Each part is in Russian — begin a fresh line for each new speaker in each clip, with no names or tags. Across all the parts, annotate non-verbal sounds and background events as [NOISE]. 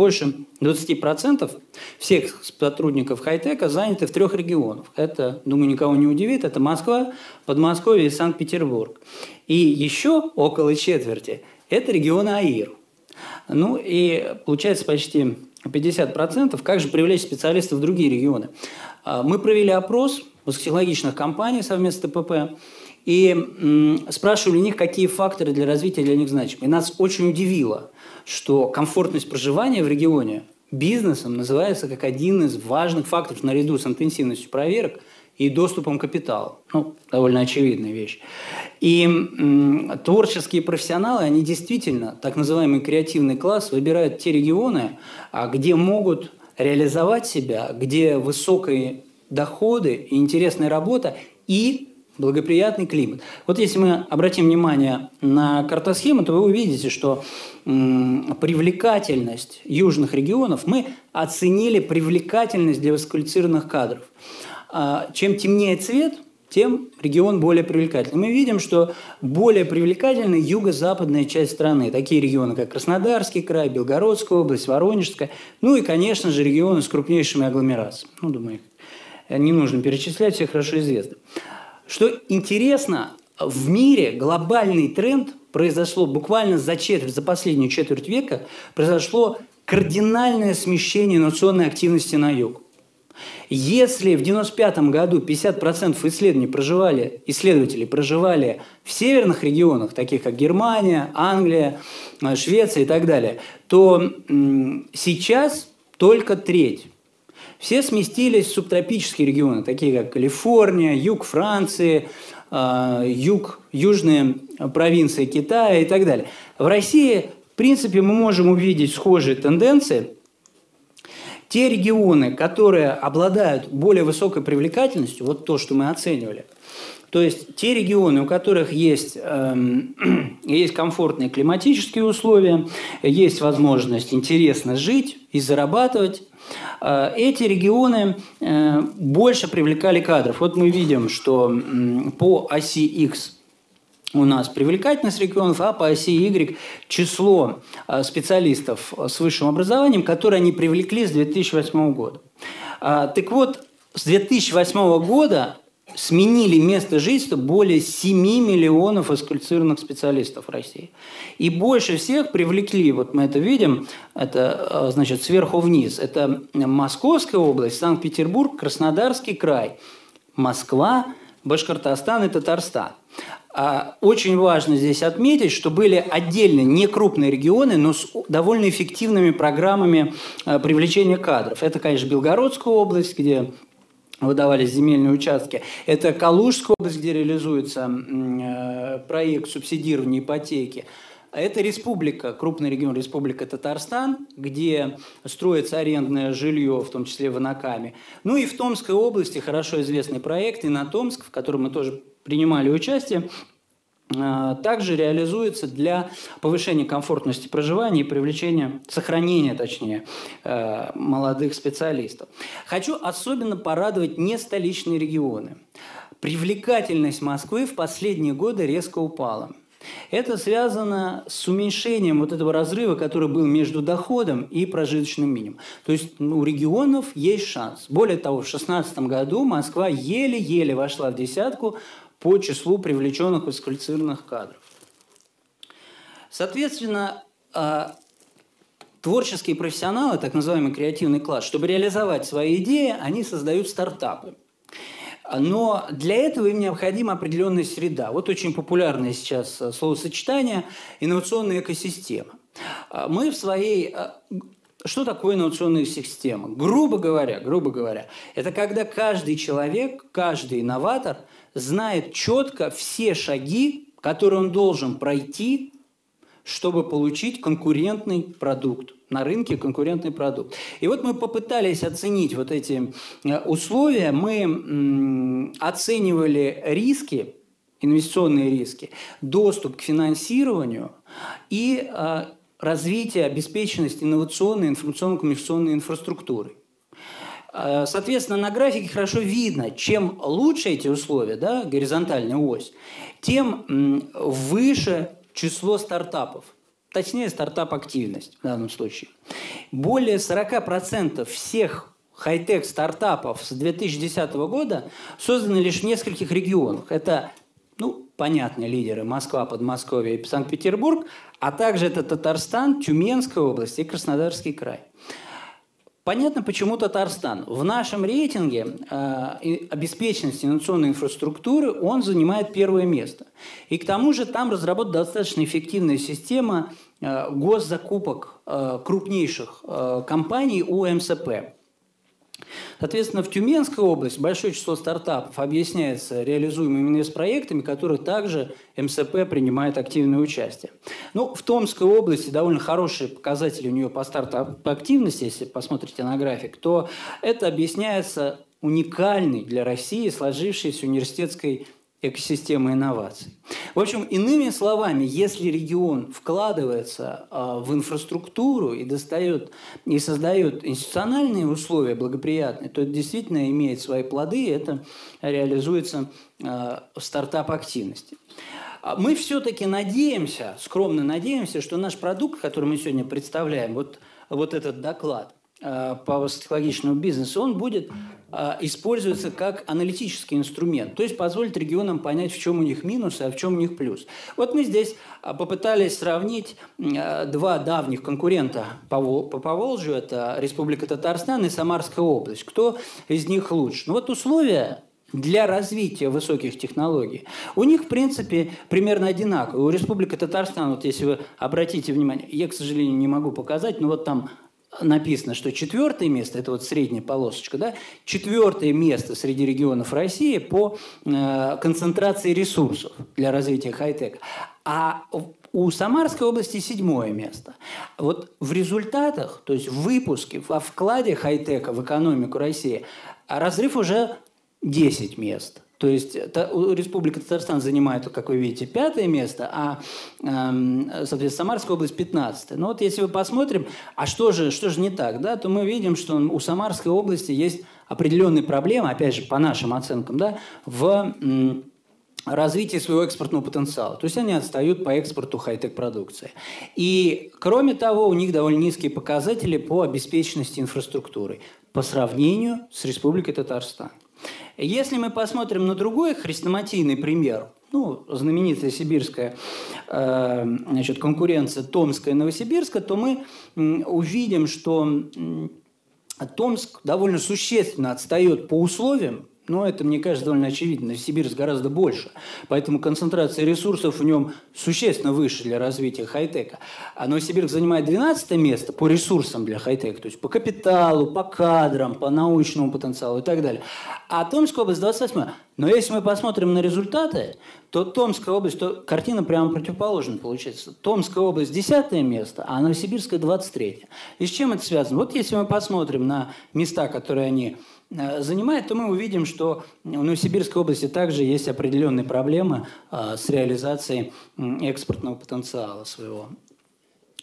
больше 20% всех сотрудников хай-тека заняты в трех регионах. Это, думаю, никого не удивит, это Москва, Подмосковье и Санкт-Петербург. И еще около четверти – это регион АИР. Ну и получается почти 50%. Как же привлечь специалистов в другие регионы? А, мы провели опрос высокотехнологичных компаний совместно с ТПП и спрашивали у них, какие факторы для развития для них значимы. И нас очень удивило, что комфортность проживания в регионе бизнесом называется как один из важных факторов наряду с интенсивностью проверок и доступом к капиталу. Ну, довольно очевидная вещь. И м, творческие профессионалы, они действительно, так называемый креативный класс, выбирают те регионы, а, где могут реализовать себя, где высокие доходы и интересная работа и благоприятный климат. Вот если мы обратим внимание на картосхему, то вы увидите, что привлекательность южных регионов мы оценили привлекательность для высококвалифицированных кадров. А, чем темнее цвет, тем регион более привлекательный. Мы видим, что более привлекательна юго-западная часть страны. Такие регионы, как Краснодарский край, Белгородская область, Воронежская. Ну и, конечно же, регионы с крупнейшими агломерациями. Ну, думаю, не нужно перечислять, все хорошо известно. Что интересно, в мире глобальный тренд произошло буквально за четверть, за последнюю четверть века, произошло кардинальное смещение инновационной активности на юг. Если в 1995 году 50% исследований проживали, исследователей проживали в северных регионах, таких как Германия, Англия, э, Швеция и так далее, то сейчас только треть. Все сместились в субтропические регионы, такие как Калифорния, юг Франции, э, юг, южные провинции Китая и так далее. В России, в принципе, мы можем увидеть схожие тенденции – те регионы, которые обладают более высокой привлекательностью, вот то, что мы оценивали, то есть те регионы, у которых есть, э, [CLEARS THROAT] есть комфортные климатические условия, есть возможность интересно жить и зарабатывать, э, эти регионы э, больше привлекали кадров. Вот мы видим, что э, по оси X у нас привлекательность регионов, а по оси Y число а, специалистов с высшим образованием, которые они привлекли с 2008 года. А, так вот, с 2008 года сменили место жительства более 7 миллионов экскурсионных специалистов России. И больше всех привлекли, вот мы это видим, это а, значит сверху вниз, это Московская область, Санкт-Петербург, Краснодарский край, Москва, Башкортостан и Татарстан. А, очень важно здесь отметить, что были отдельно не крупные регионы, но с довольно эффективными программами а, привлечения кадров. Это, конечно, Белгородская область, где выдавались земельные участки. Это Калужская область, где реализуется э, проект субсидирования ипотеки. Это республика, крупный регион Республика Татарстан, где строится арендное жилье, в том числе в Анакаме. Ну и в Томской области хорошо известный проект «Инотомск», в котором мы тоже принимали участие, а, также реализуется для повышения комфортности проживания и привлечения, сохранения, точнее, э, молодых специалистов. Хочу особенно порадовать не столичные регионы. Привлекательность Москвы в последние годы резко упала. Это связано с уменьшением вот этого разрыва, который был между доходом и прожиточным минимумом. То есть ну, у регионов есть шанс. Более того, в 2016 году Москва еле-еле вошла в десятку по числу привлеченных высококвалифицированных кадров. Соответственно, а, творческие профессионалы, так называемый креативный класс, чтобы реализовать свои идеи, они создают стартапы. Но для этого им необходима определенная среда. Вот очень популярное сейчас э, словосочетание «инновационная экосистема». А мы в своей э, что такое инновационная система? Грубо говоря, грубо говоря, это когда каждый человек, каждый инноватор знает четко все шаги, которые он должен пройти, чтобы получить конкурентный продукт на рынке конкурентный продукт. И вот мы попытались оценить вот эти э, условия. Мы оценивали риски, инвестиционные риски, доступ к финансированию и э, развитие, обеспеченность инновационной информационно-коммуникационной инфраструктуры. Э, соответственно, на графике хорошо видно, чем лучше эти условия, да, горизонтальная ось, тем выше число стартапов – точнее стартап-активность в данном случае. Более 40% всех хай-тек стартапов с 2010 года созданы лишь в нескольких регионах. Это ну, понятные лидеры Москва, Подмосковье и Санкт-Петербург, а также это Татарстан, Тюменская область и Краснодарский край. Понятно, почему Татарстан. В нашем рейтинге э, обеспеченности инновационной инфраструктуры он занимает первое место. И к тому же там разработана достаточно эффективная система э, госзакупок э, крупнейших э, компаний у МСП. Соответственно, в Тюменской области большое число стартапов объясняется реализуемыми инвестпроектами, которых также МСП принимает активное участие. Ну, в Томской области довольно хорошие показатели у нее по стартап-активности, если посмотрите на график, то это объясняется уникальной для России сложившейся университетской экосистемы инноваций. В общем, иными словами, если регион вкладывается э, в инфраструктуру и достает и создает институциональные условия благоприятные, то это действительно имеет свои плоды, и это реализуется э, в стартап-активности. А мы все-таки надеемся, скромно надеемся, что наш продукт, который мы сегодня представляем, вот, вот этот доклад, по высокотехнологичному бизнесу, он будет э, использоваться как аналитический инструмент, то есть позволит регионам понять, в чем у них минусы, а в чем у них плюс. Вот мы здесь э, попытались сравнить два давних конкурента по, по Поволжью, это Республика Татарстан и Самарская область. Кто из них лучше? Ну вот условия для развития высоких технологий. У них, в принципе, примерно одинаковые. У Республики Татарстан, вот если вы обратите внимание, я, к сожалению, не могу показать, но вот там написано, что четвертое место, это вот средняя полосочка, да, четвертое место среди регионов России по э, концентрации ресурсов для развития хай-тека. А у Самарской области седьмое место. Вот в результатах, то есть в выпуске, во вкладе хай-тека в экономику России, разрыв уже 10 мест – то есть Республика Татарстан занимает, как вы видите, пятое место, а, эм, соответственно, Самарская область 15. Но вот если мы посмотрим, а что же, что же не так, да, то мы видим, что у Самарской области есть определенные проблемы, опять же, по нашим оценкам, да, в развитии своего экспортного потенциала. То есть они отстают по экспорту хай-тек продукции. И, кроме того, у них довольно низкие показатели по обеспеченности инфраструктуры по сравнению с Республикой Татарстан. Если мы посмотрим на другой хрестоматийный пример, ну, знаменитая сибирская э, значит, конкуренция Томская и Новосибирска, то мы увидим, что Томск довольно существенно отстает по условиям но это, мне кажется, довольно очевидно. Сибирск гораздо больше. Поэтому концентрация ресурсов в нем существенно выше для развития хай-тека. А Новосибирск занимает 12 место по ресурсам для хай-тека, то есть по капиталу, по кадрам, по научному потенциалу и так далее. А Томская область 28 но если мы посмотрим на результаты, то Томская область, то картина прямо противоположная получается. Томская область 10 место, а Новосибирская 23. И с чем это связано? Вот если мы посмотрим на места, которые они Э, занимает, то мы увидим, что у Новосибирской области также есть определенные проблемы э, с реализацией экспортного потенциала своего.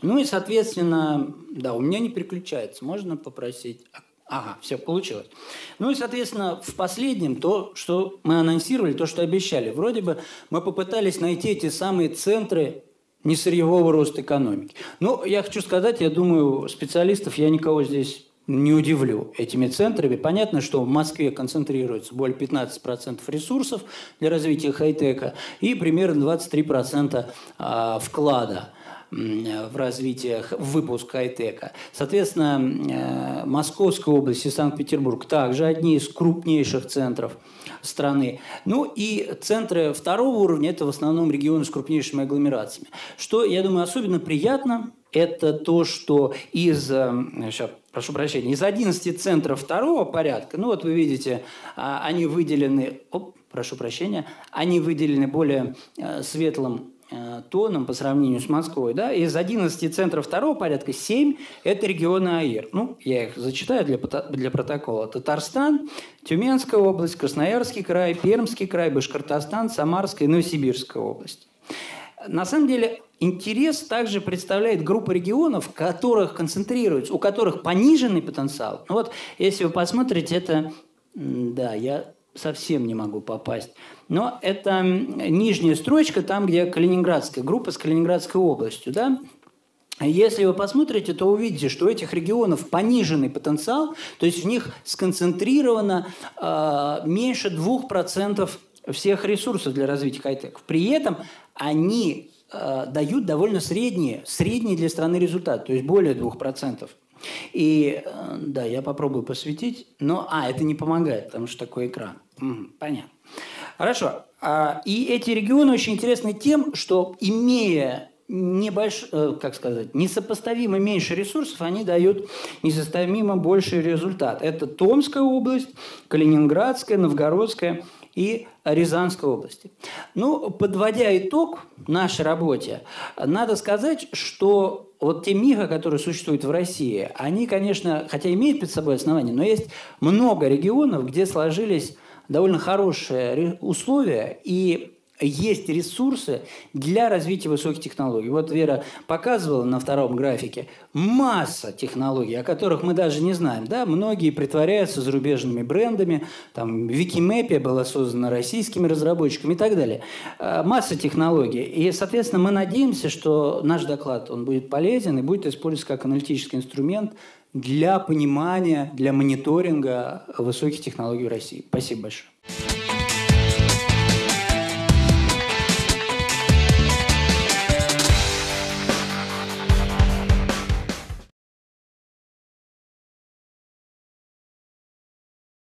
Ну и, соответственно, да, у меня не переключается. Можно попросить? Ага, все, получилось. Ну и, соответственно, в последнем то, что мы анонсировали, то, что обещали. Вроде бы мы попытались найти эти самые центры несырьевого роста экономики. Ну, я хочу сказать, я думаю, специалистов я никого здесь не удивлю этими центрами. Понятно, что в Москве концентрируется более 15% ресурсов для развития хай-тека и примерно 23% а, вклада в развитие, в выпуск хай-тека. Соответственно, э, Московская область и Санкт-Петербург также одни из крупнейших центров страны. Ну и центры второго уровня – это в основном регионы с крупнейшими агломерациями. Что, я думаю, особенно приятно – это то, что из, сейчас, э, прошу прощения, из 11 центров второго порядка, ну вот вы видите, а, они выделены, оп, прошу прощения, они выделены более э, светлым тоном по сравнению с Москвой. Да? Из 11 центров второго порядка 7 – это регионы АИР. Ну, я их зачитаю для, для протокола. Татарстан, Тюменская область, Красноярский край, Пермский край, Башкортостан, Самарская и Новосибирская область. На самом деле интерес также представляет группа регионов, которых концентрируется, у которых пониженный потенциал. Ну вот, если вы посмотрите, это, да, я совсем не могу попасть. Но это нижняя строчка, там, где Калининградская группа с Калининградской областью, да? если вы посмотрите, то увидите, что у этих регионов пониженный потенциал, то есть в них сконцентрировано э, меньше 2% всех ресурсов для развития хай-тек. При этом они э, дают довольно средние, средние для страны результат, то есть более 2%. И э, да, я попробую посветить, но... А, это не помогает, потому что такой экран. Понятно. Хорошо. А, и эти регионы очень интересны тем, что имея небольш, э, как сказать, несопоставимо меньше ресурсов, они дают несопоставимо больший результат. Это Томская область, Калининградская, Новгородская и Рязанской области. Ну, подводя итог нашей работе, надо сказать, что вот те МИГа, которые существуют в России, они, конечно, хотя имеют перед собой основания, но есть много регионов, где сложились довольно хорошие условия, и есть ресурсы для развития высоких технологий. Вот Вера показывала на втором графике масса технологий, о которых мы даже не знаем. Да? Многие притворяются зарубежными брендами. Там Викимэпия была создана российскими разработчиками и так далее. А, масса технологий. И, соответственно, мы надеемся, что наш доклад он будет полезен и будет использоваться как аналитический инструмент для понимания, для мониторинга высоких технологий в России. Спасибо большое.